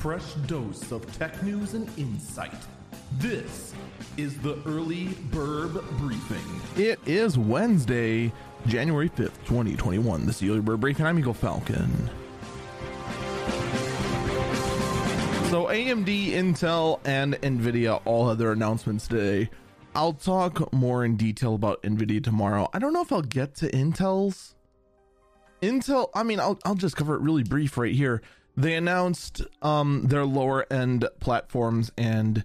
fresh dose of tech news and insight. This is the Early Burb Briefing. It is Wednesday, January 5th, 2021. This is the Early Burb Briefing. I'm Eagle Falcon. So, AMD, Intel, and NVIDIA all had their announcements today. I'll talk more in detail about NVIDIA tomorrow. I don't know if I'll get to Intel's. Intel, I mean, I'll, I'll just cover it really brief right here. They announced um, their lower end platforms and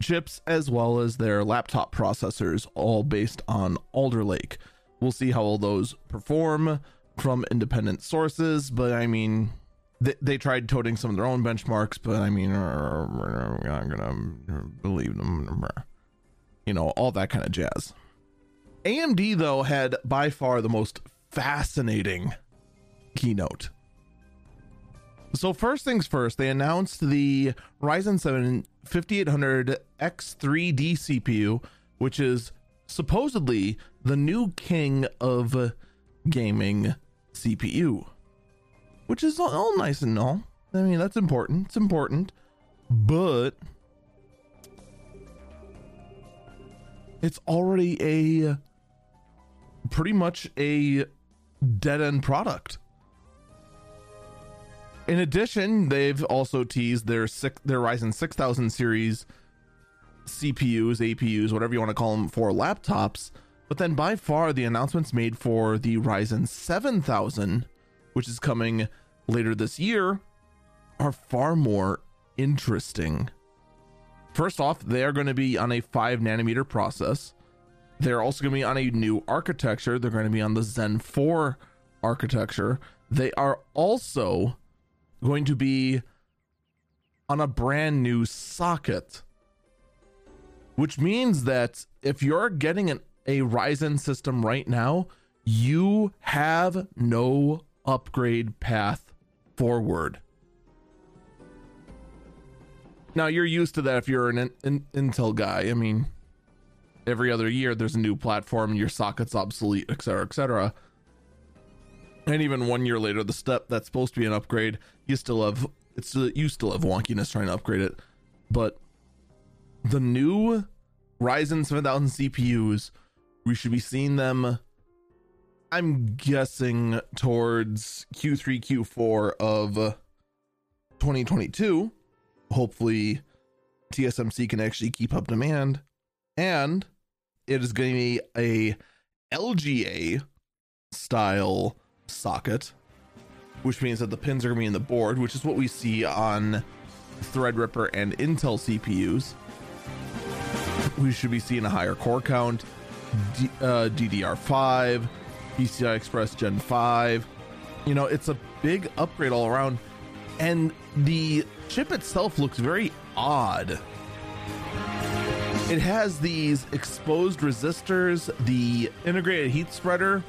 chips, as well as their laptop processors, all based on Alder Lake. We'll see how all those perform from independent sources, but I mean, they, they tried toting some of their own benchmarks, but I mean, we're not gonna believe them. You know, all that kind of jazz. AMD, though, had by far the most fascinating keynote. So, first things first, they announced the Ryzen 7 5800X3D CPU, which is supposedly the new king of gaming CPU which is all nice and all. I mean, that's important. It's important. But it's already a pretty much a dead end product. In addition, they've also teased their six, their Ryzen 6000 series CPUs, APUs, whatever you want to call them for laptops. But then by far the announcements made for the Ryzen 7000 which is coming later this year, are far more interesting. First off, they are going to be on a 5 nanometer process. They're also going to be on a new architecture. They're going to be on the Zen 4 architecture. They are also going to be on a brand new socket, which means that if you're getting an, a Ryzen system right now, you have no upgrade path forward. Now you're used to that if you're an, an Intel guy. I mean, every other year there's a new platform, your socket's obsolete, etc., etc. And even one year later, the step that's supposed to be an upgrade, you still have it's you still have wonkiness trying to upgrade it. But the new Ryzen 7000 CPUs, we should be seeing them I'm guessing towards Q3, Q4 of 2022. Hopefully, TSMC can actually keep up demand. And it is going to be a LGA style socket, which means that the pins are going to be in the board, which is what we see on Threadripper and Intel CPUs. We should be seeing a higher core count, D- uh, DDR5 PCI Express Gen 5. You know, it's a big upgrade all around. And the chip itself looks very odd. It has these exposed resistors, the integrated heat spreader.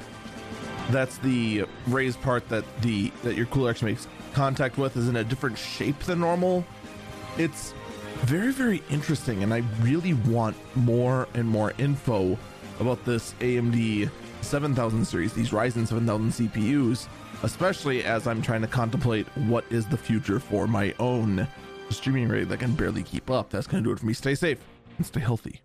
That's the raised part that the that your cooler actually makes contact with is in a different shape than normal. It's very very interesting and I really want more and more info about this AMD 7000 series, these Ryzen 7000 CPUs, especially as I'm trying to contemplate what is the future for my own streaming rig that can barely keep up. That's going to do it for me. Stay safe and stay healthy.